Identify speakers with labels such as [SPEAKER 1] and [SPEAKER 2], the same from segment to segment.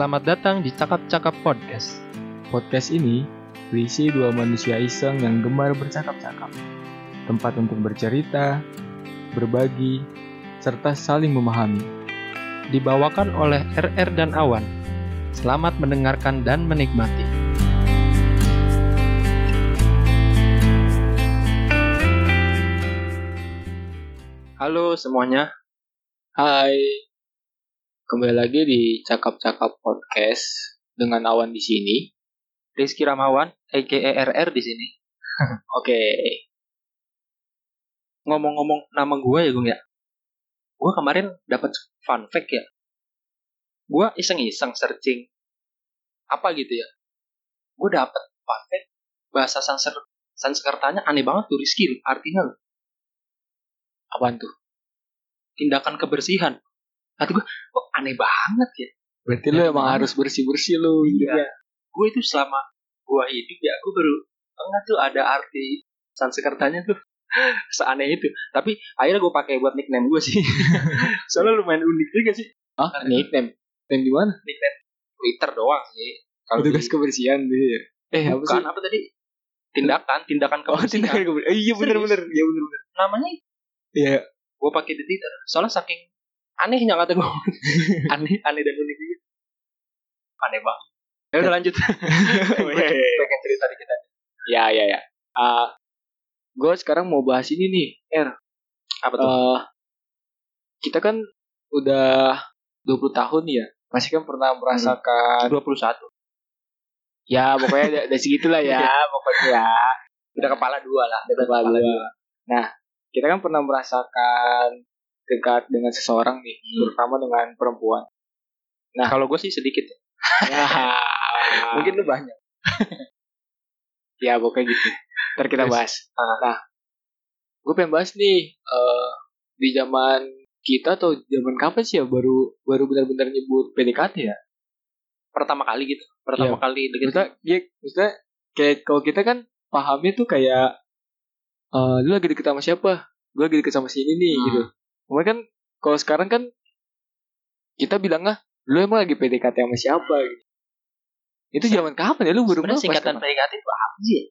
[SPEAKER 1] Selamat datang di Cakap-Cakap Podcast. Podcast ini berisi dua manusia iseng yang gemar bercakap-cakap. Tempat untuk bercerita, berbagi, serta saling memahami. Dibawakan oleh RR dan Awan. Selamat mendengarkan dan menikmati. Halo semuanya. Hai. Kembali lagi di Cakap-Cakap Podcast dengan Awan di sini. Rizky Ramawan, aka RR di sini. Oke. Ngomong-ngomong nama gue ya, Gung ya. Gue kemarin dapat fun fact ya. Gue iseng-iseng searching apa gitu ya. Gue dapat fun fact bahasa Sanser Sanskertanya aneh banget tuh Rizky artinya. Apaan tuh? Tindakan kebersihan. Kata gue, kok aneh banget ya.
[SPEAKER 2] Berarti lu
[SPEAKER 1] Dari
[SPEAKER 2] emang harus bersih-bersih lu
[SPEAKER 1] Iya.
[SPEAKER 2] hidupnya.
[SPEAKER 1] Gue itu selama gue hidup ya, gue baru enggak tuh ada arti Sanskertanya tuh seaneh itu. Tapi akhirnya gue pakai buat nickname gue sih. Soalnya lumayan unik juga sih.
[SPEAKER 2] Hah? Nickname? Nickname di mana?
[SPEAKER 1] Nickname Twitter doang sih. Kalau
[SPEAKER 2] Petugas
[SPEAKER 1] di-
[SPEAKER 2] kebersihan gitu ya. Eh, apa
[SPEAKER 1] bukan
[SPEAKER 2] sih?
[SPEAKER 1] apa tadi? Tindakan, tindakan
[SPEAKER 2] Oh,
[SPEAKER 1] kebersihan.
[SPEAKER 2] tindakan kebersihan. Eh, iya bener-bener. Iya bener-bener.
[SPEAKER 1] Namanya
[SPEAKER 2] Iya.
[SPEAKER 1] gue pakai di Twitter. Soalnya saking anehnya kata gue. aneh, aneh dan unik juga. Aneh banget. Ya udah lanjut. Gue pengen cerita dikit aja.
[SPEAKER 2] Ya, ya, ya. Ah, gue sekarang mau bahas ini nih, R.
[SPEAKER 1] Apa tuh?
[SPEAKER 2] Eh, kita kan udah 20 tahun ya. Masih kan pernah merasakan
[SPEAKER 1] 21.
[SPEAKER 2] ya pokoknya ada segitulah ya, pokoknya ya.
[SPEAKER 1] Udah kepala dua lah.
[SPEAKER 2] Udah kepala dua. Nah, kita kan pernah merasakan dekat dengan seseorang nih,
[SPEAKER 1] Hmm.
[SPEAKER 2] terutama dengan perempuan.
[SPEAKER 1] Nah, kalau gue sih sedikit. ya.
[SPEAKER 2] Ya,
[SPEAKER 1] Mungkin lu banyak.
[SPEAKER 2] ya pokoknya gitu. Ntar kita
[SPEAKER 1] Terus?
[SPEAKER 2] bahas.
[SPEAKER 1] Ah.
[SPEAKER 2] Nah, gue pengen bahas nih eh, di zaman kita atau zaman kapan sih ya baru baru benar-benar nyebut PDKT ya?
[SPEAKER 1] Pertama kali gitu. Pertama
[SPEAKER 2] Iya.
[SPEAKER 1] kali deket.
[SPEAKER 2] Maksudnya, ya, maksudnya kayak kalau kita kan pahamnya tuh kayak eh lu lagi deket sama siapa? Gue lagi deket sama si ini nih
[SPEAKER 1] Hmm.
[SPEAKER 2] gitu. Kemudian kan kalau sekarang kan kita bilang ah lu emang lagi PDKT sama siapa gitu. Itu zaman kapan ya lu baru
[SPEAKER 1] Sebenarnya singkatan
[SPEAKER 2] kapan?
[SPEAKER 1] PDKT itu apa sih ya?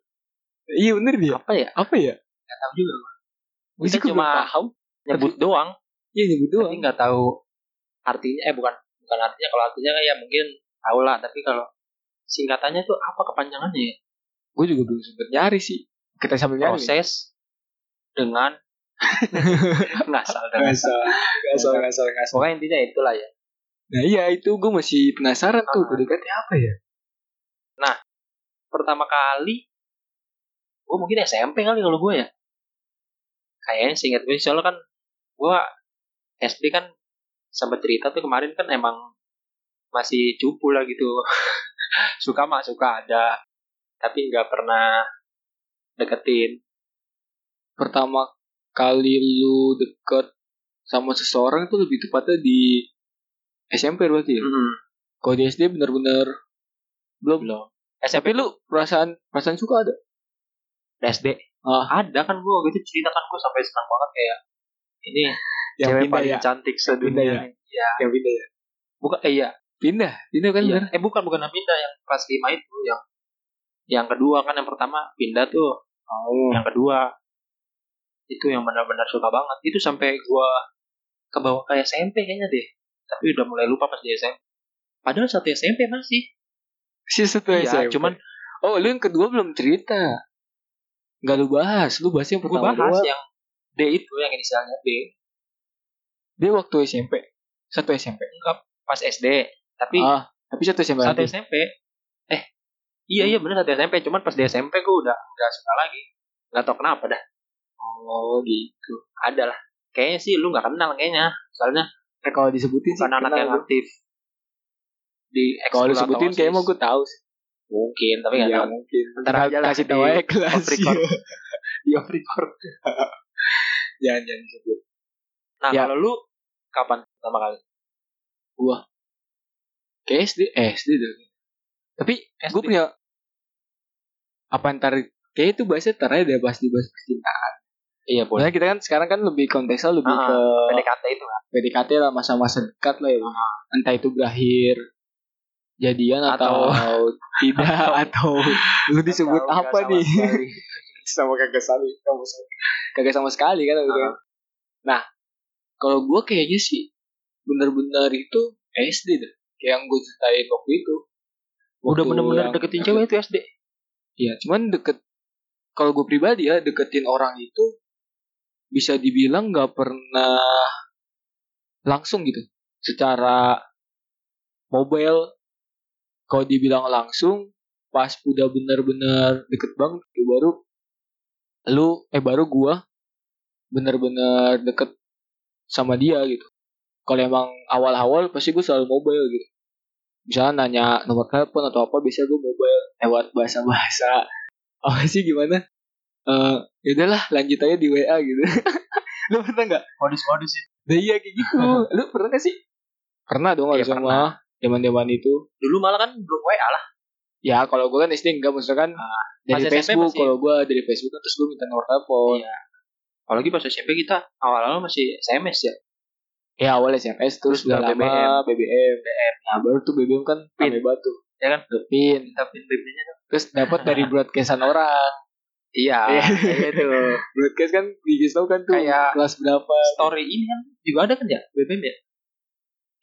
[SPEAKER 2] Iya bener dia.
[SPEAKER 1] Apa ya?
[SPEAKER 2] Apa ya?
[SPEAKER 1] Gak tahu juga.
[SPEAKER 2] Gue
[SPEAKER 1] Kita
[SPEAKER 2] juga
[SPEAKER 1] cuma
[SPEAKER 2] paham.
[SPEAKER 1] Nyebut doang.
[SPEAKER 2] Iya nyebut doang.
[SPEAKER 1] Tapi nggak tahu artinya. Eh bukan bukan artinya. Kalau artinya ya mungkin tahu lah. Tapi kalau singkatannya tuh apa kepanjangannya ya?
[SPEAKER 2] Gue juga belum sempet nyari sih. Kita sambil nyari.
[SPEAKER 1] Proses dengan ngasal dan
[SPEAKER 2] Ngasal, ngasal, ngasal, ngasal.
[SPEAKER 1] Pokoknya intinya itulah ya.
[SPEAKER 2] Nah iya itu gue masih penasaran tuh
[SPEAKER 1] Ah.
[SPEAKER 2] PDKT apa ya?
[SPEAKER 1] Pertama kali gue mungkin SMP kali kalau gue ya. Kayaknya seingat gue soalnya kan gue SD kan sempat cerita tuh kemarin kan emang masih cupu lah gitu. suka mah suka ada. Tapi nggak pernah deketin.
[SPEAKER 2] Pertama kali lu deket sama seseorang itu lebih tepatnya di SMP berarti ya?
[SPEAKER 1] Hmm.
[SPEAKER 2] Kalau di SD bener-bener belum.
[SPEAKER 1] Belum.
[SPEAKER 2] Tapi
[SPEAKER 1] SMP
[SPEAKER 2] lu perasaan perasaan suka ada?
[SPEAKER 1] SD.
[SPEAKER 2] Ah.
[SPEAKER 1] Ada kan gue gitu cerita kan gue sampai senang banget kayak ini
[SPEAKER 2] Yang
[SPEAKER 1] cewek paling
[SPEAKER 2] ya?
[SPEAKER 1] cantik
[SPEAKER 2] Pindah
[SPEAKER 1] sedunia.
[SPEAKER 2] ya?
[SPEAKER 1] Iya.
[SPEAKER 2] Yang pindah ya?
[SPEAKER 1] Bukan eh iya.
[SPEAKER 2] Pindah, pindah kan
[SPEAKER 1] Iya.
[SPEAKER 2] bener?
[SPEAKER 1] Eh bukan bukan yang pindah yang kelas 5 itu yang yang kedua kan yang pertama pindah tuh.
[SPEAKER 2] Oh.
[SPEAKER 1] Yang kedua itu yang benar-benar suka banget. Itu sampai gua ke bawah kayak SMP kayaknya deh. Tapi udah mulai lupa pas di SMP. Padahal satu SMP masih.
[SPEAKER 2] Si satu
[SPEAKER 1] Iya,
[SPEAKER 2] SMP.
[SPEAKER 1] cuman
[SPEAKER 2] Oh lu yang kedua belum cerita. Gak lu bahas, lu bahas yang pertama
[SPEAKER 1] bahas
[SPEAKER 2] doang.
[SPEAKER 1] yang D itu yang inisialnya D.
[SPEAKER 2] Dia waktu SMP. Satu SMP.
[SPEAKER 1] Enggak pas SD. Tapi
[SPEAKER 2] Ah, tapi satu SMP.
[SPEAKER 1] satu
[SPEAKER 2] lagi.
[SPEAKER 1] SMP. Eh, iya iya bener satu SMP. Cuman pas di SMP gua udah nggak suka lagi. Nggak tau kenapa dah.
[SPEAKER 2] Oh gitu.
[SPEAKER 1] Ada lah. Kayaknya sih lu nggak kenal kayaknya. Soalnya
[SPEAKER 2] Eh, kalau disebutin sih
[SPEAKER 1] anak yang
[SPEAKER 2] gua.
[SPEAKER 1] aktif di
[SPEAKER 2] Kalau disebutin kayaknya mau gue tahu sih.
[SPEAKER 1] mungkin tapi nggak tahu
[SPEAKER 2] mungkin.
[SPEAKER 1] Ntar aja lah
[SPEAKER 2] kasih tahu aja kelas.
[SPEAKER 1] di off record
[SPEAKER 2] jangan jangan disebut.
[SPEAKER 1] nah
[SPEAKER 2] Ya.
[SPEAKER 1] kalau lu kapan pertama kali
[SPEAKER 2] Kayak SD, eh, SD deh. Tapi
[SPEAKER 1] SD.
[SPEAKER 2] gue punya apa ntar kayak itu bahasnya ntar aja deh bahas di bahas percintaan.
[SPEAKER 1] Iya boleh.
[SPEAKER 2] Soalnya kita kan sekarang kan lebih konteksnya lebih
[SPEAKER 1] Ah,
[SPEAKER 2] ke
[SPEAKER 1] PDKT itu kan?
[SPEAKER 2] PDKT lah masa-masa dekat lah ya. Entah itu berakhir jadian atau,
[SPEAKER 1] Atau-
[SPEAKER 2] tidak atau lu disebut
[SPEAKER 1] Atau
[SPEAKER 2] apa nih? sama kagak sama sekali. Kagak sama sekali kan gitu kan. nah kalau gue kayaknya sih bener-bener itu SD deh kayak yang gue ceritain waktu itu.
[SPEAKER 1] Udah
[SPEAKER 2] Waktu
[SPEAKER 1] bener-bener
[SPEAKER 2] yang-
[SPEAKER 1] deketin cewek itu SD.
[SPEAKER 2] Iya, cuman deket kalau gue pribadi ya deketin orang itu bisa dibilang nggak pernah langsung gitu. Secara mobile kalau dibilang langsung pas udah bener-bener deket banget itu baru lu eh baru gua bener-bener deket sama dia gitu. Kalau emang awal-awal pasti gue selalu mobile gitu. Misalnya nanya nomor telepon atau apa bisa gue mobile lewat bahasa-bahasa apa sih gimana? Eh, ya udahlah lanjut aja di WA gitu. lu pernah nggak?
[SPEAKER 1] Modus-modus itu.
[SPEAKER 2] Nah, iya kayak gitu. lu pernah gak sih? Pernah dong
[SPEAKER 1] Iya,
[SPEAKER 2] harus sama zaman-zaman itu.
[SPEAKER 1] Dulu malah kan belum WA lah.
[SPEAKER 2] Ya kalau gue kan SD enggak maksudnya kan dari
[SPEAKER 1] pas SMP
[SPEAKER 2] Facebook.
[SPEAKER 1] masih-
[SPEAKER 2] Kalau gue dari Facebook kan terus gue minta nomor telepon.
[SPEAKER 1] Iya. Apalagi pas SMP kita awal-awal masih SMS ya.
[SPEAKER 2] Ya awal SMS terus,
[SPEAKER 1] Terus
[SPEAKER 2] udah lama BBM. Nah baru tuh BBM kan
[SPEAKER 1] Pin.
[SPEAKER 2] batu.
[SPEAKER 1] Ya kan?
[SPEAKER 2] Pin.
[SPEAKER 1] Minta pin BB-nya dong.
[SPEAKER 2] Terus dapat dari broadcastan orang.
[SPEAKER 1] Iya.
[SPEAKER 2] Iya.
[SPEAKER 1] kayak itu.
[SPEAKER 2] Broadcast kan dikasih tau kan tuh
[SPEAKER 1] Kayak
[SPEAKER 2] kelas berapa.
[SPEAKER 1] Story ini kan juga ada kan ya? BBM ya?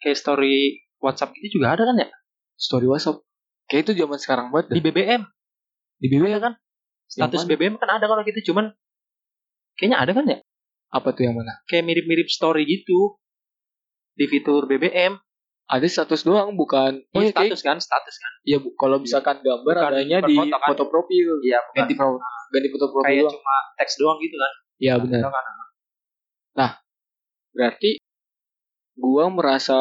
[SPEAKER 1] Kayak story WhatsApp itu juga ada kan ya?
[SPEAKER 2] Story WhatsApp. Kayak itu zaman sekarang banget.
[SPEAKER 1] Di. BBM.
[SPEAKER 2] Di BBM
[SPEAKER 1] kan? Status? BBM kan ada kalau gitu. Cuman kayaknya ada kan ya?
[SPEAKER 2] Apa tuh yang mana?
[SPEAKER 1] Kayak mirip-mirip story gitu. Di fitur BBM.
[SPEAKER 2] Ada status doang bukan.
[SPEAKER 1] Oh,
[SPEAKER 2] iya, kayak-
[SPEAKER 1] status kan? Status kan?
[SPEAKER 2] Iya, bu, kalau misalkan gambar
[SPEAKER 1] Bukan-
[SPEAKER 2] adanya
[SPEAKER 1] bukan
[SPEAKER 2] di
[SPEAKER 1] foto kan?
[SPEAKER 2] foto profil.
[SPEAKER 1] Iya, bukan.
[SPEAKER 2] Ganti pro, ganti foto profil
[SPEAKER 1] Kayak
[SPEAKER 2] doang.
[SPEAKER 1] cuma teks doang gitu kan?
[SPEAKER 2] Iya benar.
[SPEAKER 1] Atau kan?
[SPEAKER 2] Berarti gua merasa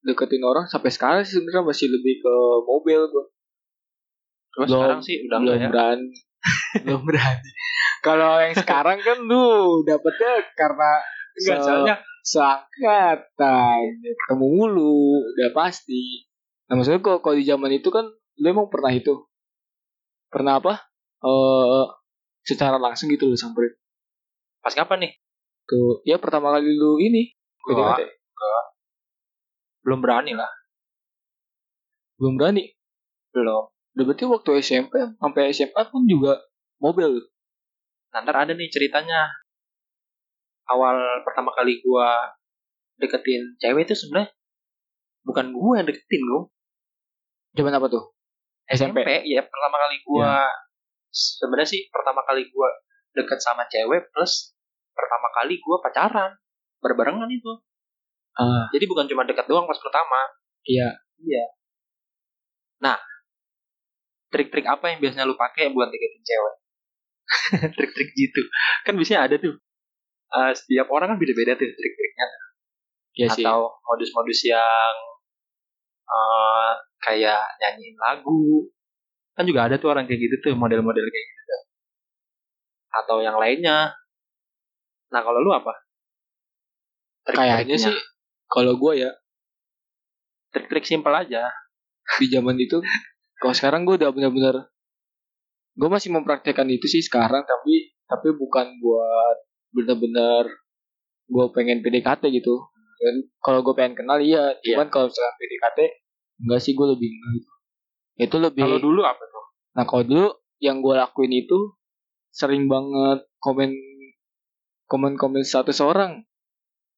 [SPEAKER 2] deketin orang sampai sekarang sih sebenarnya masih lebih ke mobil gua.
[SPEAKER 1] Terus
[SPEAKER 2] Belum-
[SPEAKER 1] sekarang sih udah
[SPEAKER 2] belum
[SPEAKER 1] ya?
[SPEAKER 2] berani. belum berani. Kalau yang sekarang kan lu dapetnya karena
[SPEAKER 1] Enggak,
[SPEAKER 2] se-
[SPEAKER 1] soalnya
[SPEAKER 2] seangkatan ketemu mulu udah pasti nah maksudnya kok kalau di zaman itu kan lu emang pernah itu pernah apa eh secara langsung gitu lu samperin
[SPEAKER 1] pas kapan nih?
[SPEAKER 2] tuh ya pertama kali lu ini
[SPEAKER 1] Gua
[SPEAKER 2] PDKT.
[SPEAKER 1] belum berani lah.
[SPEAKER 2] belum berani
[SPEAKER 1] Belum.
[SPEAKER 2] udah berarti waktu SMP sampai SMA pun juga mobil.
[SPEAKER 1] Nanti ada nih ceritanya. Awal pertama kali gua deketin cewek itu sebenarnya bukan gua yang deketin gua.
[SPEAKER 2] zaman apa tuh SMP
[SPEAKER 1] ya pertama kali gua sebenarnya sih pertama kali gua deket sama cewek plus pertama kali gua pacaran berbarengan itu.
[SPEAKER 2] ah
[SPEAKER 1] Jadi bukan cuma dekat doang pas pertama.
[SPEAKER 2] iya
[SPEAKER 1] Trik-trik apa yang biasanya lu pakai buat deketin cewek? Trik-trik gitu. Kan biasanya ada tuh. Eh, setiap orang kan beda-beda tuh trik-triknya.
[SPEAKER 2] iya sih
[SPEAKER 1] Atau modus-modus yang eh, kayak nyanyiin lagu. Kan juga ada tuh orang kayak gitu tuh, model-model kayak gitu tuh. Atau yang lainnya. Nah kalau lu apa?
[SPEAKER 2] kayaknya sih kalau gua ya
[SPEAKER 1] Trik-trik simpel aja.
[SPEAKER 2] di zaman itu kalau sekarang gue udah bener-bener gue masih mempraktekkan itu sih sekarang tapi tapi bukan buat bener-bener gue pengen PDKT gitu dan kalau gue pengen kenal iya cuman kalau misalkan PDKT enggak sih gue lebih gitu itu lebih
[SPEAKER 1] Kalau dulu apa tuh?
[SPEAKER 2] nah kalau dulu yang gue lakuin itu sering banget komen komen komen status orang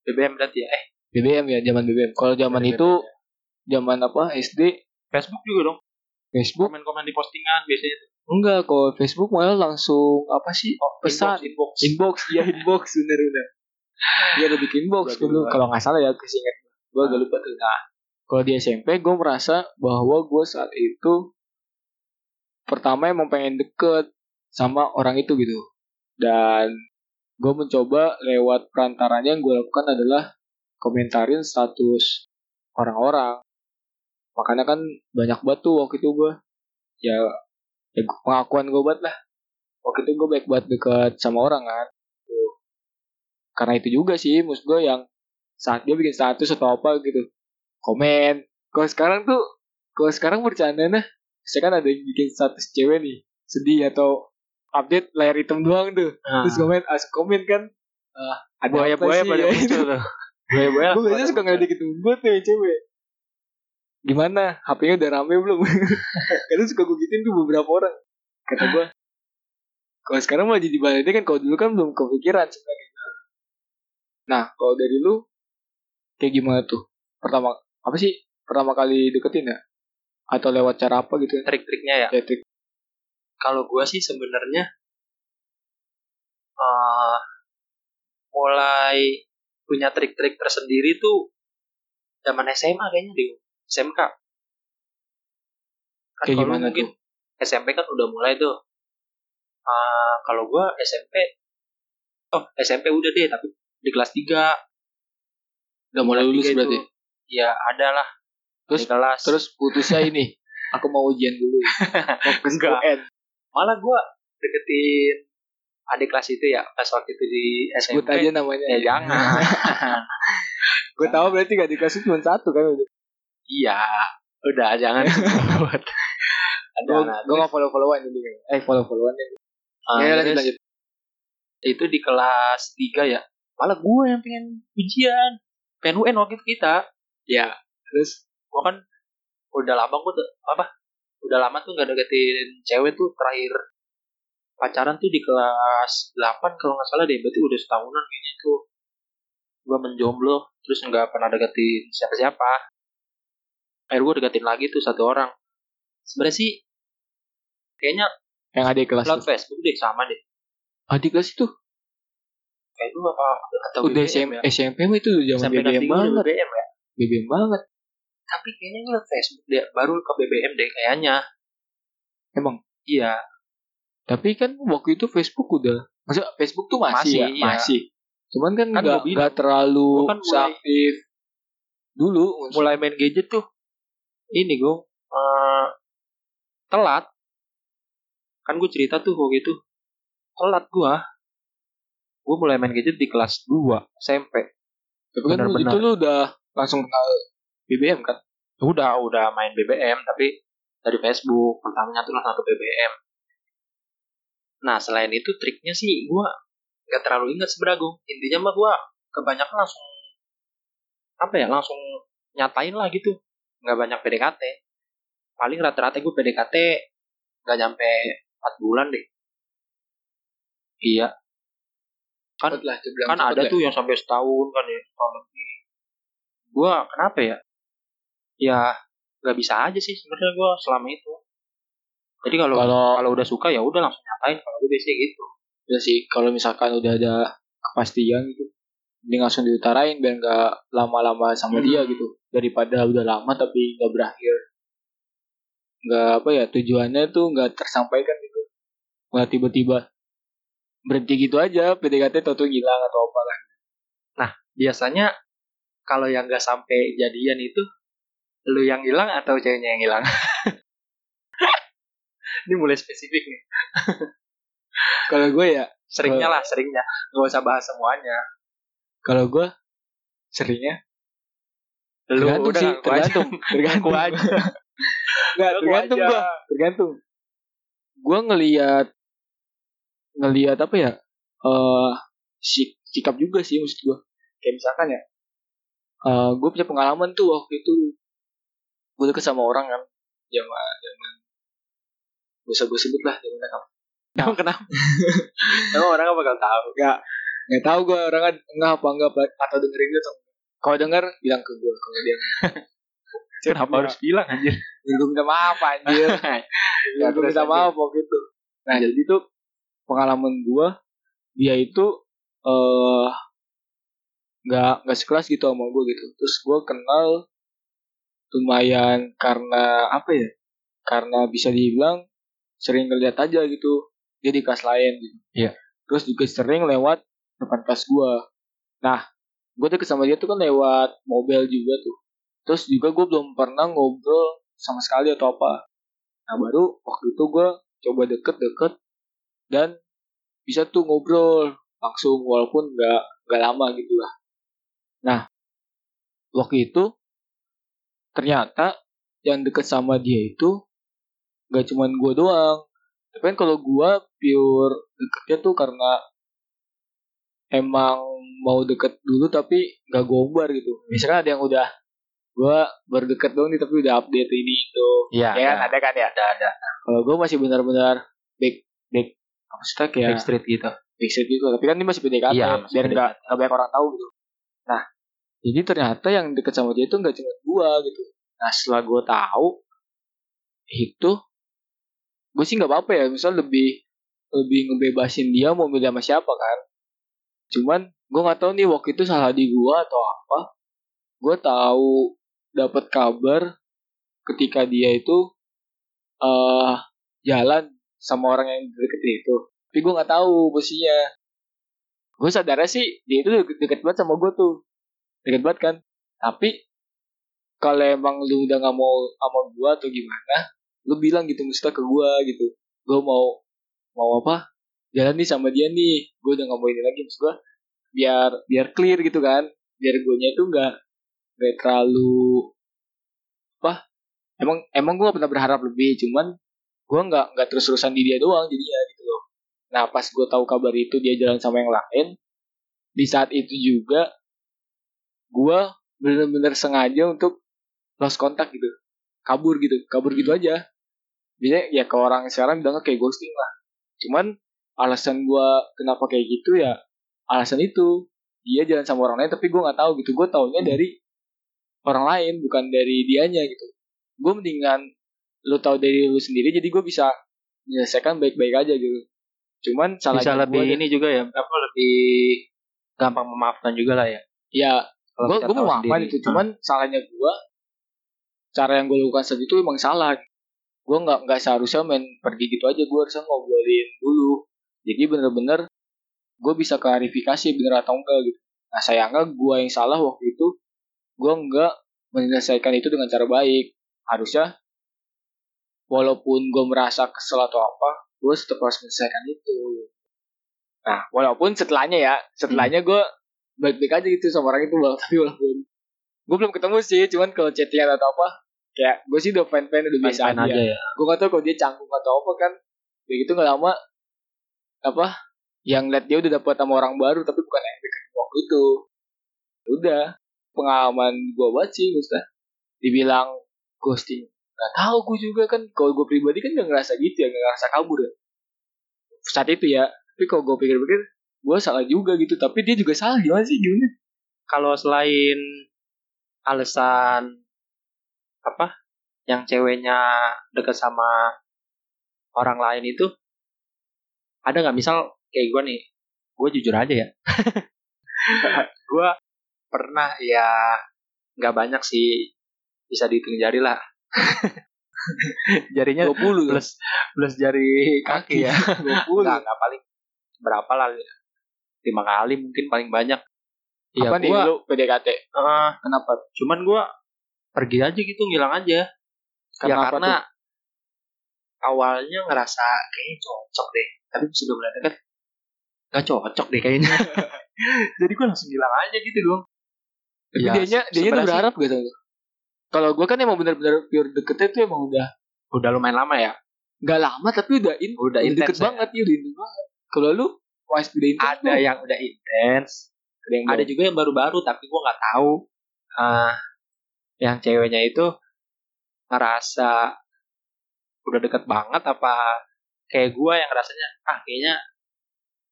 [SPEAKER 1] BBM berarti ya? Eh,
[SPEAKER 2] BBM ya zaman BBM kalau zaman
[SPEAKER 1] BBM,
[SPEAKER 2] itu zaman apa SD
[SPEAKER 1] Facebook juga dong.
[SPEAKER 2] Facebook
[SPEAKER 1] Komen-komen di postingan biasanya tuh.
[SPEAKER 2] Enggak, kalau Facebook malah langsung apa sih? pesan
[SPEAKER 1] Inbox, inbox.
[SPEAKER 2] inbox, ya inbox bener bener. Iya lebih ke inbox dulu. Kalau nggak salah ya kesingkat. Gue agak lupa tuh. Nah, kalau di SMP gue merasa bahwa gue saat itu pertama emang pengen deket sama orang itu gitu. Dan gue mencoba lewat perantaranya yang gue lakukan adalah komentarin status orang-orang. Makanya kan banyak batu waktu itu gue. Ya, ya pengakuan gue banget lah. Waktu itu gue baik banget deket sama orang kan. Karena itu juga sih, maksud gue yang saat dia bikin status atau apa gitu. Komen. Kalau sekarang tuh, kalau sekarang bercanda nah. Saya kan ada yang bikin status cewek nih. Sedih atau update layar hitam doang tuh.
[SPEAKER 1] Nah,
[SPEAKER 2] Terus komen, as komen kan. Ah, ada apa
[SPEAKER 1] buaya-buaya
[SPEAKER 2] sih
[SPEAKER 1] pada
[SPEAKER 2] ya?
[SPEAKER 1] muncul tuh. Buaya-buaya
[SPEAKER 2] Gue biasanya suka
[SPEAKER 1] muncul.
[SPEAKER 2] ngeledekin gue tuh yang cewek. gimana HP-nya udah rame belum karena suka gue gituin tuh beberapa orang kata gue kalau sekarang malah jadi balik kan kalau dulu kan belum kepikiran sebenarnya nah kalau dari lu kayak gimana tuh pertama apa sih pertama kali deketin ya? Atau lewat cara apa gitu
[SPEAKER 1] trik-triknya ya?
[SPEAKER 2] Ya trik.
[SPEAKER 1] Kalau gue sih sebenarnya eh mulai punya trik-trik tersendiri tuh zaman SMA kayaknya deh SMK kan
[SPEAKER 2] Kayak gimana
[SPEAKER 1] mungkin SMP kan udah mulai tuh. Eh, kalau gue SMP oh SMP udah deh tapi di kelas 3
[SPEAKER 2] udah mulai lulus
[SPEAKER 1] tiga itu,
[SPEAKER 2] berarti
[SPEAKER 1] ya ada lah
[SPEAKER 2] Terus-
[SPEAKER 1] di kelas.
[SPEAKER 2] terus putusnya ini. Aku mau ujian dulu. Fokus. UN
[SPEAKER 1] malah gue deketin adik kelas itu ya pas waktu itu di SMP
[SPEAKER 2] sebut aja namanya.
[SPEAKER 1] Ya jangan.
[SPEAKER 2] Gue tahu berarti gak dikasih cuma satu kan?
[SPEAKER 1] Iya. Udah jangan. Buat. Ada
[SPEAKER 2] gue
[SPEAKER 1] nah,
[SPEAKER 2] gue gak follow followan jadi kan? Eh follow followan
[SPEAKER 1] Ah,
[SPEAKER 2] ya lanjut lanjut.
[SPEAKER 1] itu di kelas 3 ya. Malah gue yang pengen ujian. Pengen UN waktu itu kita
[SPEAKER 2] ya terus
[SPEAKER 1] gue kan udah lama gue tuh apa udah lama tuh gak deketin cewek tuh terakhir pacaran tuh di kelas 8 kalau nggak salah deh berarti udah setahunan kayaknya tuh. Gue menjomblo terus nggak pernah deketin siapa-siapa. Akhirnya gue deketin lagi tuh satu orang. Sebenarnya sih kayaknya
[SPEAKER 2] yang ada di kelas
[SPEAKER 1] lewat
[SPEAKER 2] tuh.
[SPEAKER 1] Facebook deh sama deh.
[SPEAKER 2] Adik kelas itu?
[SPEAKER 1] Kayak dulu apa atau
[SPEAKER 2] udah
[SPEAKER 1] BBM
[SPEAKER 2] SM,
[SPEAKER 1] ya.
[SPEAKER 2] SMP itu zaman BBM banget.
[SPEAKER 1] BBM ya
[SPEAKER 2] BBM banget.
[SPEAKER 1] Tapi kayaknya gue lewat Facebook deh baru ke BBM deh kayaknya.
[SPEAKER 2] Emang?
[SPEAKER 1] Iya.
[SPEAKER 2] Tapi kan waktu itu Facebook udah maksudnya Facebook tuh masih,
[SPEAKER 1] Masih,
[SPEAKER 2] ya?
[SPEAKER 1] iya.
[SPEAKER 2] masih. Cuman kan
[SPEAKER 1] Kan
[SPEAKER 2] nggak
[SPEAKER 1] bilang,
[SPEAKER 2] nggak terlalu
[SPEAKER 1] kan mulai-
[SPEAKER 2] seaktif. Dulu
[SPEAKER 1] mulai main gadget tuh ini gue eh, telat. Kan gue cerita tuh waktu itu telat gue gue mulai main gadget di kelas 2 SMP
[SPEAKER 2] tapi kan itu lu udah langsung kenal BBM kan?
[SPEAKER 1] Udah udah main BBM tapi dari Facebook pertamanya tuh langsung ke BBM nah selain itu triknya sih gue nggak terlalu ingat sebenarnya gue intinya mah gue kebanyakan langsung apa ya langsung nyatain lah gitu. Nggak banyak PDKT paling rata-rata gue PDKT nggak nyampe 4 bulan deh. Iya. Kan
[SPEAKER 2] lah
[SPEAKER 1] kan ada
[SPEAKER 2] lah.
[SPEAKER 1] tuh yang sampai setahun kan ya setahun lebih gue kenapa ya? Ya nggak bisa aja sih sebenarnya gue selama itu. Jadi kalau
[SPEAKER 2] kalau
[SPEAKER 1] kalau udah suka ya udah langsung nyatain. Kalau gue biasanya gitu.
[SPEAKER 2] Ya sih kalau misalkan udah ada kepastian gitu ini langsung diutarain biar nggak lama-lama sama
[SPEAKER 1] Hmm.
[SPEAKER 2] dia gitu. Daripada udah lama tapi nggak berakhir. Nggak apa ya tujuannya tuh nggak tersampaikan gitu. Malah tiba-tiba berhenti gitu aja PDKT tau tuh hilang atau apa kan.
[SPEAKER 1] Biasanya kalau yang nggak sampai jadian itu lu yang hilang atau ceweknya yang hilang? Ini mulai spesifik nih.
[SPEAKER 2] Kalau gue ya
[SPEAKER 1] seringnya lah seringnya. Nggak usah bahas semuanya.
[SPEAKER 2] Kalau gue seringnya?
[SPEAKER 1] Lu
[SPEAKER 2] tergantung
[SPEAKER 1] udah
[SPEAKER 2] sih
[SPEAKER 1] ngaku aja.
[SPEAKER 2] tergantung tergantung.
[SPEAKER 1] Aja.
[SPEAKER 2] Nggak, tergantung gue tergantung. Gue ngelihat ngelihat apa ya eh sik- sikap juga sih maksud gue kayak misalkan ya eh gue punya pengalaman tuh waktu itu. Gue deket sama orang kan zaman zaman gak usah gue sebut lah zaman apa
[SPEAKER 1] Emang kenapa? Emang orang gak bakal tahu.
[SPEAKER 2] nggak tahu gue orang kan enggak apa enggak apa- atau dengerin gitu kalau denger bilang ke gue kalau dia
[SPEAKER 1] Kenapa harus bilang anjir?
[SPEAKER 2] Ya, gue minta maaf anjir. Ya, gue minta maaf waktu itu. Nah jadi tuh pengalaman gue dia itu eh nggak nggak sekelas gitu sama gue gitu. Terus gue kenal lumayan karena apa ya karena bisa dibilang sering ngeliat aja gitu dia di kelas lain gitu.
[SPEAKER 1] Iya.
[SPEAKER 2] terus juga sering lewat depan kelas gue nah gue deket sama dia tuh kan lewat mobil juga tuh. Terus juga gue belum pernah ngobrol sama sekali atau apa. Nah baru waktu itu gue coba deket-deket dan bisa tuh ngobrol langsung walaupun nggak nggak lama gitu lah nah waktu itu ternyata yang deket sama dia itu nggak cuman gue doang. Tapi kan kalau gue pure deketnya tuh karena emang mau deket dulu tapi nggak gobar gitu. Misalkan ada yang udah gue baru deket dong nih tapi udah update ini itu
[SPEAKER 1] Iya.
[SPEAKER 2] ya kan? ada kan ya?
[SPEAKER 1] Ada ada.
[SPEAKER 2] kalau gue masih benar-benar back back sih kayak
[SPEAKER 1] Backstreet gitu.
[SPEAKER 2] backstreet gitu. Tapi kan ini masih PDKT
[SPEAKER 1] Iya,
[SPEAKER 2] biar nggak banyak orang tahu gitu nah jadi ternyata yang deket sama dia itu nggak cuma gue gitu. Nah setelah gue tahu itu gue sih nggak apa-apa ya. Misal lebih lebih ngebebasin dia mau milih sama siapa kan. Cuman gue nggak tahu nih waktu itu salah di gue atau apa. Gue tahu dapat kabar ketika dia itu eh jalan sama orang yang deketin itu. Tapi gue nggak tahu posisinya gue sadarnya sih dia itu deket, deket banget sama gue tuh. Deket banget kan. Tapi kalau emang lu udah nggak mau sama gue atau gimana lu bilang gitu mesti ke gue gitu. Gue mau mau apa? Jalan nih sama dia nih. Gue udah nggak mau ini lagi maksud gue biar biar clear gitu kan. Biar gue nya itu nggak nggak terlalu apa? Emang emang gue pernah berharap lebih cuman gue nggak nggak terus terusan di dia doang. Jadinya gitu nah pas gue tahu kabar itu dia jalan sama yang lain di saat itu juga gue bener-bener sengaja untuk lost kontak gitu. Kabur gitu kabur gitu aja. Biasanya ya ke orang sekarang bilangnya kayak ghosting lah. Cuman alasan gue kenapa kayak gitu ya alasan itu. Dia jalan sama orang lain tapi gue nggak tahu gitu. Gue taunya dari orang lain bukan dari dianya gitu. Gue mendingan lu tahu dari lu sendiri jadi gue bisa menyelesaikan baik-baik aja gitu cuman
[SPEAKER 1] Bisa
[SPEAKER 2] salahnya
[SPEAKER 1] lebih
[SPEAKER 2] gua
[SPEAKER 1] ini juga ya. Apa lebih gampang memaafkan juga lah ya.
[SPEAKER 2] ya gue
[SPEAKER 1] tahu
[SPEAKER 2] memaafkan itu. Cuman salahnya gue cara yang gue lakukan saat itu emang salah. Gue nggak nggak seharusnya main pergi gitu aja. Gue harusnya ngobrolin dulu. Jadi bener-bener gue bisa klarifikasi bener atau enggak gitu. Nah sayangnya gue yang salah waktu itu gue nggak menyelesaikan itu dengan cara baik. Harusnya walaupun gue merasa kesel atau apa gue tetap harus menyelesaikan itu. Nah walaupun setelahnya ya setelahnya gue baik-baik aja gitu sama orang itu bang tapi walaupun gue belum ketemu sih cuman kalau chattingan atau apa kayak gue sih udah fan fan udah biasa aja,
[SPEAKER 1] aja ya.
[SPEAKER 2] gue gak tau kalau dia canggung atau apa kan. Kayak gitu nggak lama apa yang liat dia udah dapet sama orang baru tapi bukan yang deket waktu itu. Udah pengalaman gue banget sih Gusta dibilang ghosting nggak tahu gue juga kan kalau gue pribadi kan gak ngerasa gitu ya gak ngerasa kabur ya. Saat itu ya tapi kalau gue pikir-pikir gue salah juga gitu tapi dia juga salah gimana sih gimana?
[SPEAKER 1] Kalau selain alasan apa yang ceweknya deket sama orang lain itu ada nggak? Misal kayak gue nih gue jujur aja ya. Gue pernah ya nggak banyak sih bisa dihitung jari lah jarinya
[SPEAKER 2] 20
[SPEAKER 1] plus plus jari kaki ya.
[SPEAKER 2] 20
[SPEAKER 1] nggak nggak paling berapa lah lima kali mungkin paling banyak. Ya
[SPEAKER 2] apa nih
[SPEAKER 1] gua
[SPEAKER 2] lu PDKT?
[SPEAKER 1] Eh,
[SPEAKER 2] kenapa?
[SPEAKER 1] Cuman gue pergi aja gitu ngilang aja. Ya
[SPEAKER 2] Kenapa
[SPEAKER 1] karena awalnya ngerasa kayaknya cocok deh. Tapi sudah mulai deket gak cocok deh kayaknya. Jadi gue langsung hilang aja gitu dong
[SPEAKER 2] Tapi
[SPEAKER 1] Ya,
[SPEAKER 2] dianya tuh
[SPEAKER 1] sih
[SPEAKER 2] berharap gak tuh? Kalau gue kan emang bener-bener pure deketnya tuh emang udah
[SPEAKER 1] udah lumayan lama ya
[SPEAKER 2] nggak lama tapi udah in,
[SPEAKER 1] udah
[SPEAKER 2] deket
[SPEAKER 1] ya.
[SPEAKER 2] banget ya udah intens banget. Kalau lu wah beda intens
[SPEAKER 1] ada
[SPEAKER 2] lu.
[SPEAKER 1] yang udah intens
[SPEAKER 2] ada yang
[SPEAKER 1] ada juga yang baru-baru tapi gue nggak tahu ah yang ceweknya itu ngerasa udah deket banget apa kayak gue yang rasanya ah kayaknya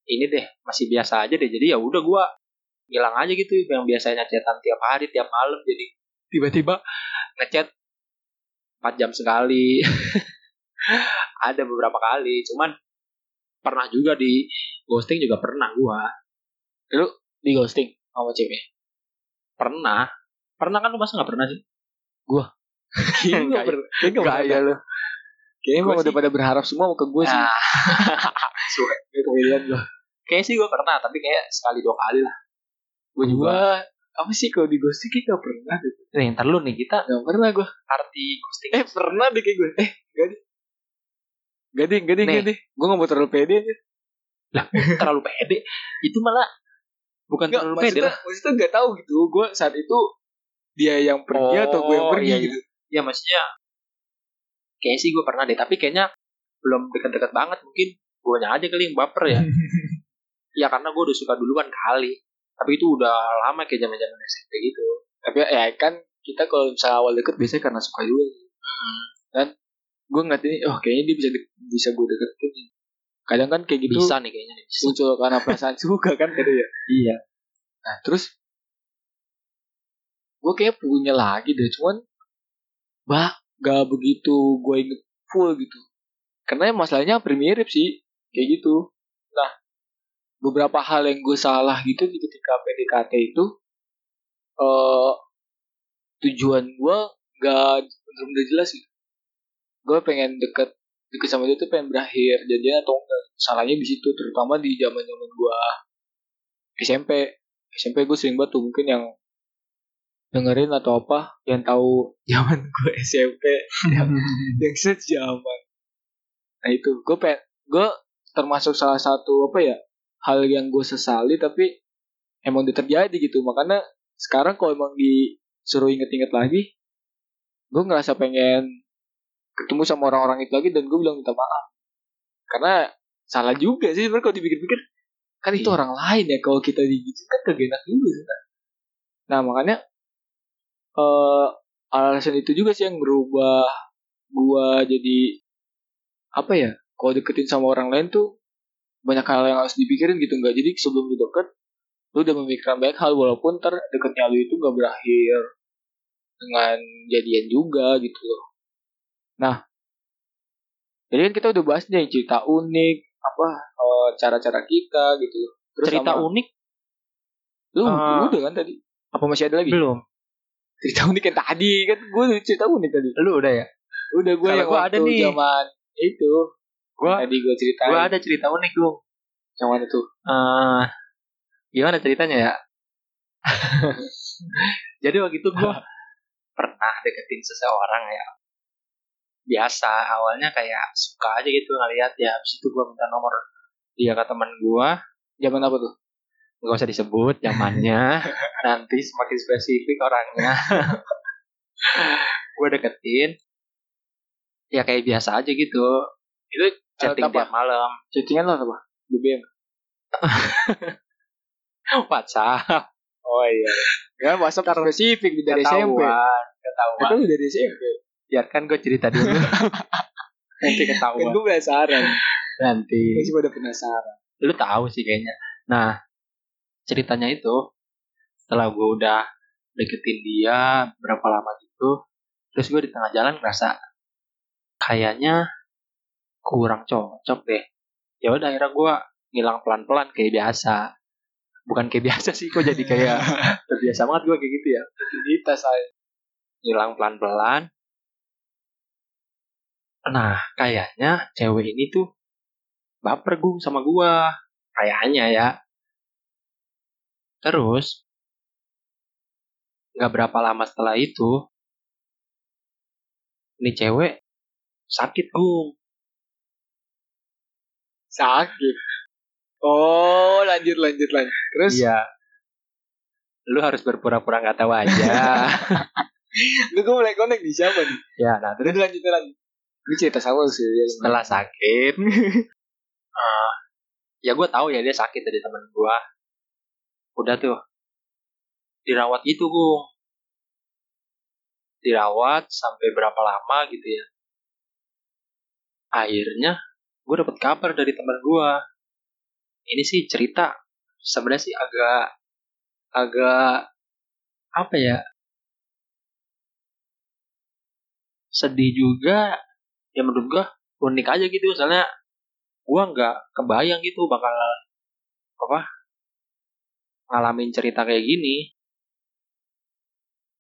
[SPEAKER 1] ini deh masih biasa aja deh jadi ya udah gue hilang aja gitu yang biasanya chatan tiap hari tiap malam jadi tiba-tiba ngechat 4 jam sekali. Ada beberapa kali cuman pernah juga di ghosting juga pernah gua.
[SPEAKER 2] Di ghosting sama cewek.
[SPEAKER 1] pernah. Pernah kan lu masa nggak pernah sih?
[SPEAKER 2] Ber kayaknya nggak ya lu. Kayaknya emang
[SPEAKER 1] Gua
[SPEAKER 2] udah pada berharap semua ke gue sih.
[SPEAKER 1] Nah, kayaknya sih gua pernah tapi kayak sekali dua kali lah. Gua juga
[SPEAKER 2] apa sih kalau di ghosting kayak gak pernah deh.
[SPEAKER 1] nih ntar lu nih kita
[SPEAKER 2] Gak pernah gue.
[SPEAKER 1] arti ghosting
[SPEAKER 2] Eh pernah deh kayak gue. Eh gak deh. Gak deh, gak deh, gak deh. Gue gak mau terlalu pede aja.
[SPEAKER 1] terlalu pede itu malah bukan
[SPEAKER 2] Enggak,
[SPEAKER 1] terlalu pede
[SPEAKER 2] maksudnya,
[SPEAKER 1] lah
[SPEAKER 2] maksudnya gak tahu gitu. Gue saat itu dia yang pergi atau gue yang
[SPEAKER 1] Oh,
[SPEAKER 2] pergi
[SPEAKER 1] iya,
[SPEAKER 2] gitu.
[SPEAKER 1] ya maksudnya kayaknya sih gue pernah deh tapi kayaknya belum dekat-dekat banget mungkin gue aja kali yang baper ya ya karena gue udah suka duluan kali tapi itu udah lama kayak zaman zaman SMP gitu
[SPEAKER 2] Tapi ya kan kita kalau misalnya awal deket biasanya karena suka juga dan gue ngeliat ini oh kayaknya dia bisa de- bisa gue deketin kadang kan kayak gitu
[SPEAKER 1] bisa nih kayaknya nih. Bisa.
[SPEAKER 2] muncul karena perasaan suka kan gitu ya
[SPEAKER 1] Iya.
[SPEAKER 2] nah terus gue kayak punya lagi deh cuman bah gak begitu gue inget full gitu karena masalahnya hampir mirip sih kayak gitu beberapa hal yang gue salah gitu di ketika PDKT itu eh tujuan gue gak bener-bener jelas gitu. Gue pengen deket deket sama dia tuh pengen berakhir jadinya atau enggak salahnya di situ terutama di zaman zaman gue SMP SMP gue sering banget tuh mungkin yang dengerin atau apa yang tahu zaman gue SMP yang yang sejaman nah itu gue pengen gue termasuk salah satu apa ya hal yang gue sesali tapi emang udah terjadi gitu. Makanya sekarang kalau emang disuruh inget-inget lagi gue ngerasa pengen ketemu sama orang-orang itu lagi dan gue bilang minta maaf. Karena salah juga sih sebenarnya kalau dipikir-pikir. Kan itu
[SPEAKER 1] Iya.
[SPEAKER 2] orang lain ya kalau kita digigit kan kagak enak juga sih nah makanya eh alasan itu juga sih yang merubah gua jadi apa ya kalau deketin sama orang lain tuh banyak hal yang harus dipikirin gitu nggak. Jadi sebelum lu deket lu udah memikirkan banyak hal walaupun ntar deketnya lu itu nggak berakhir dengan jadian juga gitu loh. Nah jadi kan kita udah bahas nih cerita unik apa eh, cara-cara kita gitu loh. Terus
[SPEAKER 1] Cerita
[SPEAKER 2] sama-
[SPEAKER 1] unik?
[SPEAKER 2] Lu
[SPEAKER 1] Eh,
[SPEAKER 2] udah kan tadi? Apa masih ada lagi?
[SPEAKER 1] belum.
[SPEAKER 2] cerita unik yang tadi kan gue cerita unik tadi.
[SPEAKER 1] Lu udah ya?
[SPEAKER 2] udah gue yang
[SPEAKER 1] gua
[SPEAKER 2] waktu
[SPEAKER 1] ada nih.
[SPEAKER 2] zaman itu
[SPEAKER 1] Gua
[SPEAKER 2] tadi gue ceritain
[SPEAKER 1] gua ada cerita unik, Gung.
[SPEAKER 2] yang mana tuh
[SPEAKER 1] Eh, gimana ceritanya ya? Jadi waktu itu gue pernah deketin seseorang ya. Biasa, awalnya kayak suka aja gitu ngeliat ya. Habis itu gue minta nomor dia ke teman gue.
[SPEAKER 2] zaman apa tuh
[SPEAKER 1] Gak usah disebut zamannya. Nanti semakin spesifik orangnya. gue deketin. Ya kayak biasa aja gitu. Itu chatting
[SPEAKER 2] apa?
[SPEAKER 1] tiap malam.
[SPEAKER 2] chattingan lo apa BBM
[SPEAKER 1] WhatsApp.
[SPEAKER 2] oh iya ya WhatsApp spesifik dari SMP
[SPEAKER 1] Ketahuan. Ketahuan.
[SPEAKER 2] itu dari SMP
[SPEAKER 1] biarkan gue cerita dulu nanti
[SPEAKER 2] kan
[SPEAKER 1] ketahuan
[SPEAKER 2] gue penasaran
[SPEAKER 1] nanti
[SPEAKER 2] masih pada penasaran
[SPEAKER 1] lu tahu sih kayaknya nah ceritanya itu setelah gue udah deketin dia berapa lama gitu terus gue di tengah jalan ngerasa kayaknya kurang cocok deh ya udah akhirnya gue ngilang pelan-pelan kayak biasa bukan kayak biasa sih kok jadi kayak terbiasa banget gue kayak gitu ya
[SPEAKER 2] rutinitas saya
[SPEAKER 1] ngilang pelan-pelan. Nah, kayaknya cewek ini tuh baper gung sama gua. Kayaknya ya. Terus, nggak berapa lama setelah itu, ini cewek sakit gung.
[SPEAKER 2] Sakit. Oh lanjut lanjut lanjut. Terus?
[SPEAKER 1] Iya. Lu harus berpura-pura nggak tahu aja.
[SPEAKER 2] lu gue mulai connect di siapa nih?
[SPEAKER 1] Ya, nah terus?
[SPEAKER 2] Lanjut lanjut ini cerita sama sih? Ya.
[SPEAKER 1] setelah sakit. Eh, ya gue tahu ya dia sakit dari temen gue udah tuh. Dirawat gitu gue dirawat sampai berapa lama gitu ya. Akhirnya gue dapet kabar dari temen gue ini sih cerita sebenarnya sih agak agak apa ya? Sedih juga. Ya menurut gua unik aja gitu. Soalnya gua nggak kebayang gitu bakal apa ngalamin cerita kayak gini.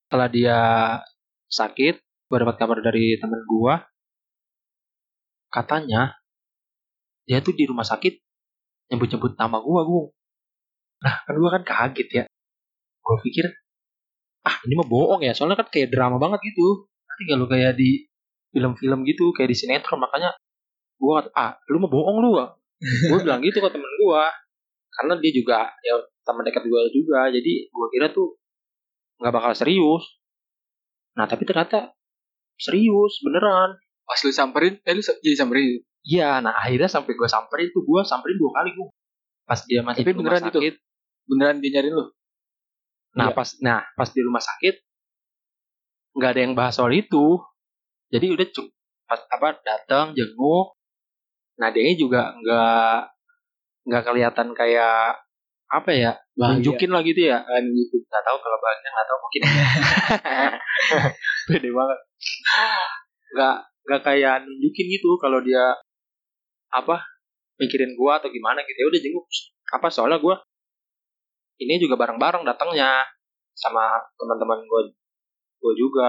[SPEAKER 1] Setelah dia sakit gua dapat kabar dari temen gua. Katanya dia tuh di rumah sakit nyebut-nyebut nama gua gua. Nah kan gua kan kaget ya. Gua pikir ah ini mah bohong ya soalnya kan kayak drama banget gitu. Nanti kalau kayak di film-film gitu kayak di sinetron makanya gua kata ah lu mah bohong lu. Gue bilang gitu ke temen gua. Karena dia juga ya teman dekat gua juga jadi gua kira tuh nggak bakal serius. Nah tapi ternyata serius beneran.
[SPEAKER 2] Pas lu samperin eh lu jadi samperin
[SPEAKER 1] iya nah akhirnya sampai gua samperin tuh gua samperin dua kali gua. Pas dia masih
[SPEAKER 2] Tapi
[SPEAKER 1] di rumah
[SPEAKER 2] beneran itu?
[SPEAKER 1] sakit.
[SPEAKER 2] Beneran dia nyariin lu?
[SPEAKER 1] Nah
[SPEAKER 2] Iya.
[SPEAKER 1] pas nah pas di rumah sakit nggak ada yang bahas soal itu. Jadi udah cuma pas apa datang jenguk. Nah dia juga nggak nggak kelihatan kayak apa ya nunjukin lah gitu ya.
[SPEAKER 2] Kan gitu
[SPEAKER 1] nggak tahu kalau bahagia nggak tahu mungkin. Pede banget. Nggak nggak kayak nunjukin gitu kalau dia apa mikirin gua atau gimana gitu. Ya udah jenguk. Apa soalnya gua ini juga bareng-bareng datangnya sama teman-teman gua gua juga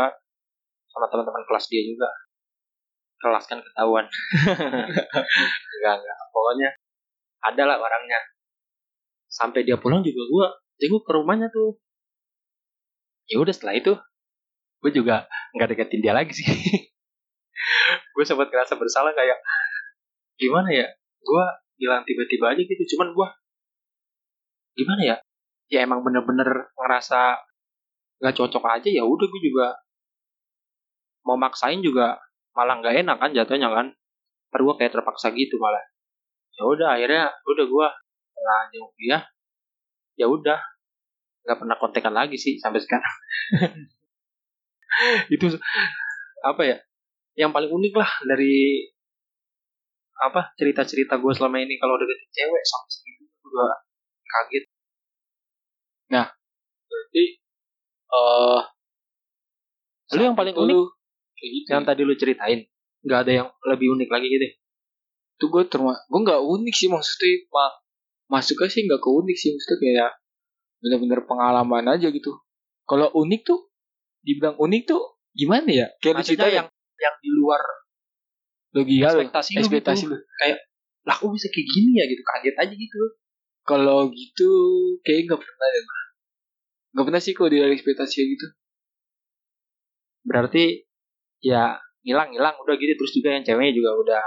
[SPEAKER 1] sama teman-teman kelas dia juga. Kelas kan ketahuan. Enggak enggak. Pokoknya ada lah barangnya. Sampai dia pulang juga gua jenguk ke rumahnya tuh. Ya udah setelah itu gue juga nggak deketin dia lagi sih. Gue sempat ngerasa bersalah kayak gimana ya? Gue bilang tiba-tiba aja gitu cuman gue gimana ya? Ya emang bener-bener ngerasa nggak cocok aja ya udah gue juga mau maksain juga malah nggak enak kan jatuhnya kan. Ntar gue kayak terpaksa gitu malah. Ya udah akhirnya udah gue jenguk dia ya udah nggak pernah kontekan lagi sih sampai sekarang. Itu apa ya? Yang paling unik lah dari apa cerita-cerita gue selama ini kalau deketin cewek sampai segitu gue kaget.
[SPEAKER 2] Berarti eh
[SPEAKER 1] lu yang paling unik
[SPEAKER 2] gitu
[SPEAKER 1] yang tadi lu ceritain nggak ada yang lebih unik lagi gitu?
[SPEAKER 2] Itu gue terma gue nggak unik sih maksudnya mak masuknya sih nggak ke unik sih maksudnya kayak bener-bener pengalaman aja gitu. Kalau unik tuh dibilang unik tuh gimana ya? Kayak lu cerita
[SPEAKER 1] yang yang di luar
[SPEAKER 2] logika
[SPEAKER 1] ekspektasi lu
[SPEAKER 2] ekspektasi
[SPEAKER 1] gitu.
[SPEAKER 2] lu.
[SPEAKER 1] Lah kok bisa kayak gini ya? Gitu kaget aja gitu.
[SPEAKER 2] Kalau gitu kayak nggak pernah deh Bang. nggak pernah sih kalau di ekspektasi kayak gitu.
[SPEAKER 1] Berarti ya hilang hilang udah gitu. Terus juga yang ceweknya juga udah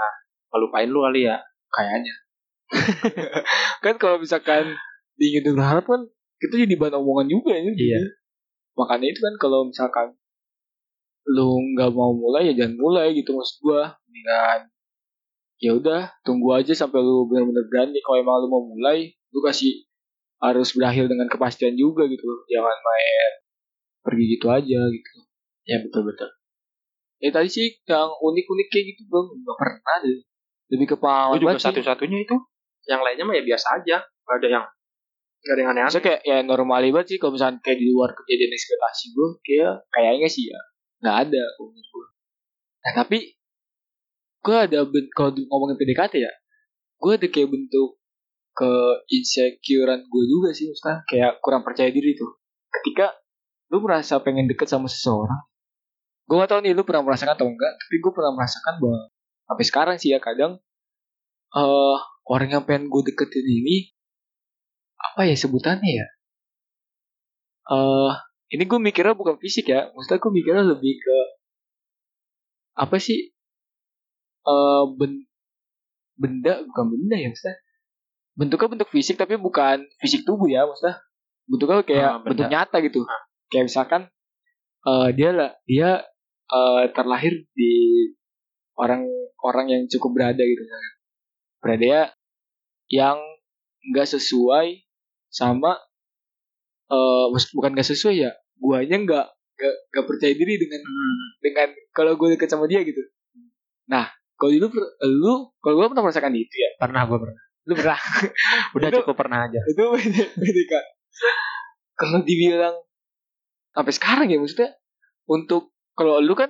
[SPEAKER 1] ngelupain lu kali ya
[SPEAKER 2] kayaknya. Kan kalau misalkan diingin berharap kan itu jadi bahan omongan juga ya
[SPEAKER 1] Iya.
[SPEAKER 2] makanya itu kan kalau misalkan lu nggak mau mulai ya jangan mulai gitu maksud gua. Dengan ya udah tunggu aja sampai lu benar-benar berani. Kalau emang lu mau mulai lu kasih harus berakhir dengan kepastian juga gitu. Jangan main pergi gitu aja gitu.
[SPEAKER 1] Ya betul betul.
[SPEAKER 2] Ya tadi sih yang unik-unik kayak gitu bang. Nggak pernah deh. Lebih ke pengalaman
[SPEAKER 1] juga satu-satunya itu. Yang lainnya mah ya biasa aja. Gak ada yang gak ada yang aneh-aneh.
[SPEAKER 2] Kayak ya normal banget sih. Kalau misalnya kayak di luar kejadian ekspektasi gue kayak kayaknya sih ya nggak ada. Menurut gue. Nah tapi gue ada kalau ngomongin PDKT ya gue ada kayak bentuk ke insecurean gue juga sih Ustaz kayak kurang percaya diri tuh. Ketika lu merasa pengen deket sama seseorang gue gak tau nih lu pernah merasakan atau enggak tapi gue pernah merasakan bahwa sampai sekarang sih ya kadang eh orang yang pengen gue deketin ini apa ya sebutannya ya? Eh ini gue mikirnya bukan fisik ya. Maksudnya gue mikirnya lebih ke apa sih? Eh ben, benda? Bukan benda ya maksudnya. Bentuknya bentuk fisik tapi bukan fisik tubuh ya maksudnya. Bentuknya kayak
[SPEAKER 1] Ah,
[SPEAKER 2] bentuk nyata gitu.
[SPEAKER 1] Ah.
[SPEAKER 2] kayak misalkan eh dia lah dia eh, terlahir di orang orang yang cukup berada gitu. Misalkan. berada ya yang nggak sesuai sama eh maksud- bukan nggak sesuai ya guanya nggak nggak nggak percaya diri dengan
[SPEAKER 1] Hmm.
[SPEAKER 2] dengan kalau gue deket sama dia gitu. Nah kalau lu per- lu kalau gue pernah merasakan itu ya?
[SPEAKER 1] Pernah gue pernah.
[SPEAKER 2] Lu pernah?
[SPEAKER 1] Udah
[SPEAKER 2] Itu-
[SPEAKER 1] cukup pernah aja.
[SPEAKER 2] itu kak kalau dibilang sampai sekarang ya maksudnya untuk kalau lu kan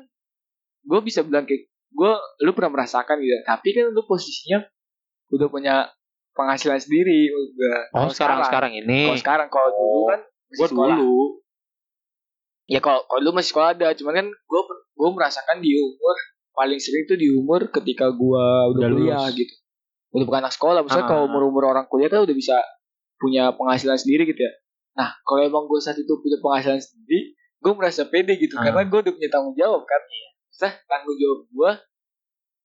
[SPEAKER 2] gue bisa bilang kayak gue lu pernah merasakan gitu. Tapi kan lu posisinya udah punya penghasilan sendiri udah
[SPEAKER 1] oh sekarang sekarang. ini?
[SPEAKER 2] Kalau sekarang kalau dulu kan masih
[SPEAKER 1] gue dulu
[SPEAKER 2] ya kalau kalau dulu masih sekolah ada. Cuman kan gue gue merasakan di umur paling sering tuh di umur ketika gue udah, kuliah gitu. Udah bukan anak sekolah maksudnya
[SPEAKER 1] Ah.
[SPEAKER 2] kalau umur umur orang kuliah kan udah bisa punya penghasilan sendiri gitu ya. Nah kalau emang gue saat itu punya penghasilan sendiri gue merasa pede gitu.
[SPEAKER 1] Ah.
[SPEAKER 2] karena gue udah punya tanggung jawab kan. Sah, tanggung jawab gue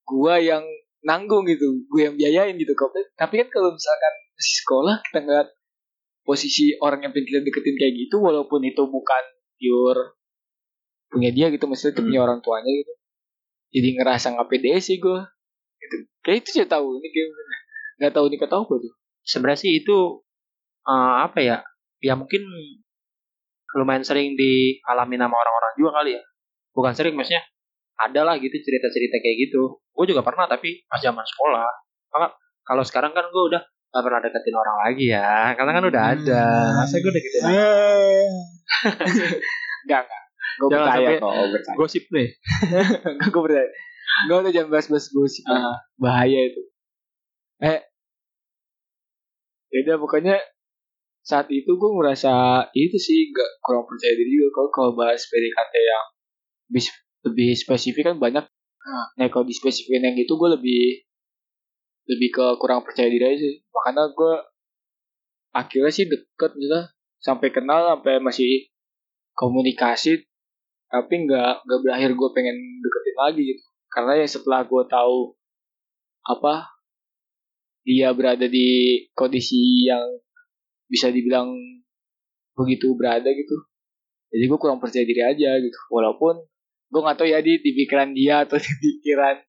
[SPEAKER 2] gue yang nanggung gitu. Gue yang biayain gitu. Kok tapi kan kalau misalkan masih sekolah kita ngeliat posisi orang yang pengen kita deketin kayak gitu walaupun itu bukan pure punya dia gitu maksudnya
[SPEAKER 1] Hmm.
[SPEAKER 2] punya orang tuanya gitu. Jadi ngerasa nggak pede sih gue gitu. kayak itu saya tahu ini kayak nggak tahu ini tahu apa tuh.
[SPEAKER 1] Sebenarnya sih itu eh, apa ya ya mungkin lumayan sering dialami sama orang-orang juga kali ya. Bukan sering maksudnya ada lah gitu cerita-cerita kayak gitu. Gue juga pernah tapi pas zaman sekolah. Maka, kalau sekarang kan gue udah gak pernah deketin orang lagi ya karena kan udah ada masa gue deketin orang
[SPEAKER 2] Enggak, enggak. Gue percaya kok, percaya.
[SPEAKER 1] gosip nih
[SPEAKER 2] gue percaya. Gue udah jangan bahas-bahas gosip.
[SPEAKER 1] Ah.
[SPEAKER 2] Bahaya itu. Eh. Jadi pokoknya saat itu gue merasa itu sih gak kurang percaya diri juga kalau kalau bahas PDKT yang lebih, lebih spesifik kan banyak. Nah kalau di spesifikin yang itu gue lebih lebih ke kurang percaya diri aja sih. Makanya gue akhirnya sih deket gitu sampai kenal sampai masih komunikasi tapi nggak nggak berakhir gue pengen deketin lagi gitu. Karena ya setelah gue tahu apa dia berada di kondisi yang bisa dibilang begitu berada gitu. Jadi gue kurang percaya diri aja gitu. Walaupun gue nggak tahu ya di, di pikiran dia atau di pikiran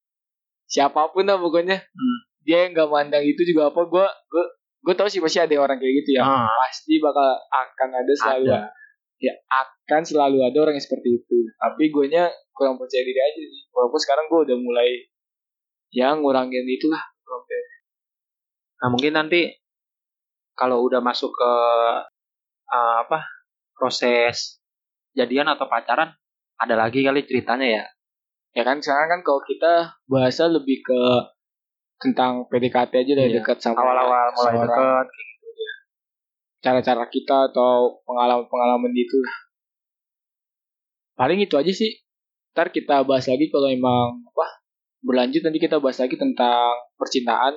[SPEAKER 2] siapa pun lah pokoknya.
[SPEAKER 1] Hmm.
[SPEAKER 2] Dia yang nggak mandang itu juga apa gue gue gue tahu sih pasti ada orang kayak gitu ya
[SPEAKER 1] Ah,
[SPEAKER 2] pasti bakal akan ada selalu
[SPEAKER 1] ada.
[SPEAKER 2] ya akan selalu ada orang yang seperti itu tapi gue nya kurang percaya diri aja sih walaupun sekarang gue udah mulai ya ngurangin itulah.
[SPEAKER 1] Nah mungkin nanti kalau udah masuk ke uh, apa proses jadian atau pacaran ada lagi kali ceritanya ya.
[SPEAKER 2] ya kan sekarang kan kalau kita bahasa lebih ke tentang PDKT aja dari
[SPEAKER 1] Iya.
[SPEAKER 2] dekat sama
[SPEAKER 1] Awal-awal mulai
[SPEAKER 2] seseorang.
[SPEAKER 1] deket.
[SPEAKER 2] cara-cara kita atau pengalaman-pengalaman gitu lah paling itu aja sih ntar kita bahas lagi kalau emang apa berlanjut nanti kita bahas lagi tentang percintaan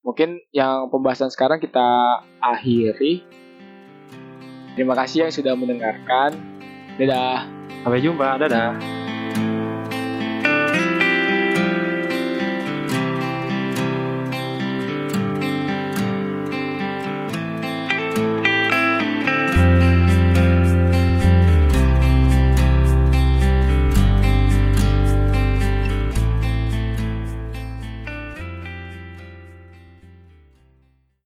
[SPEAKER 2] mungkin yang pembahasan sekarang kita akhiri terima kasih yang sudah mendengarkan dadah
[SPEAKER 1] Sampai jumpa, dadah.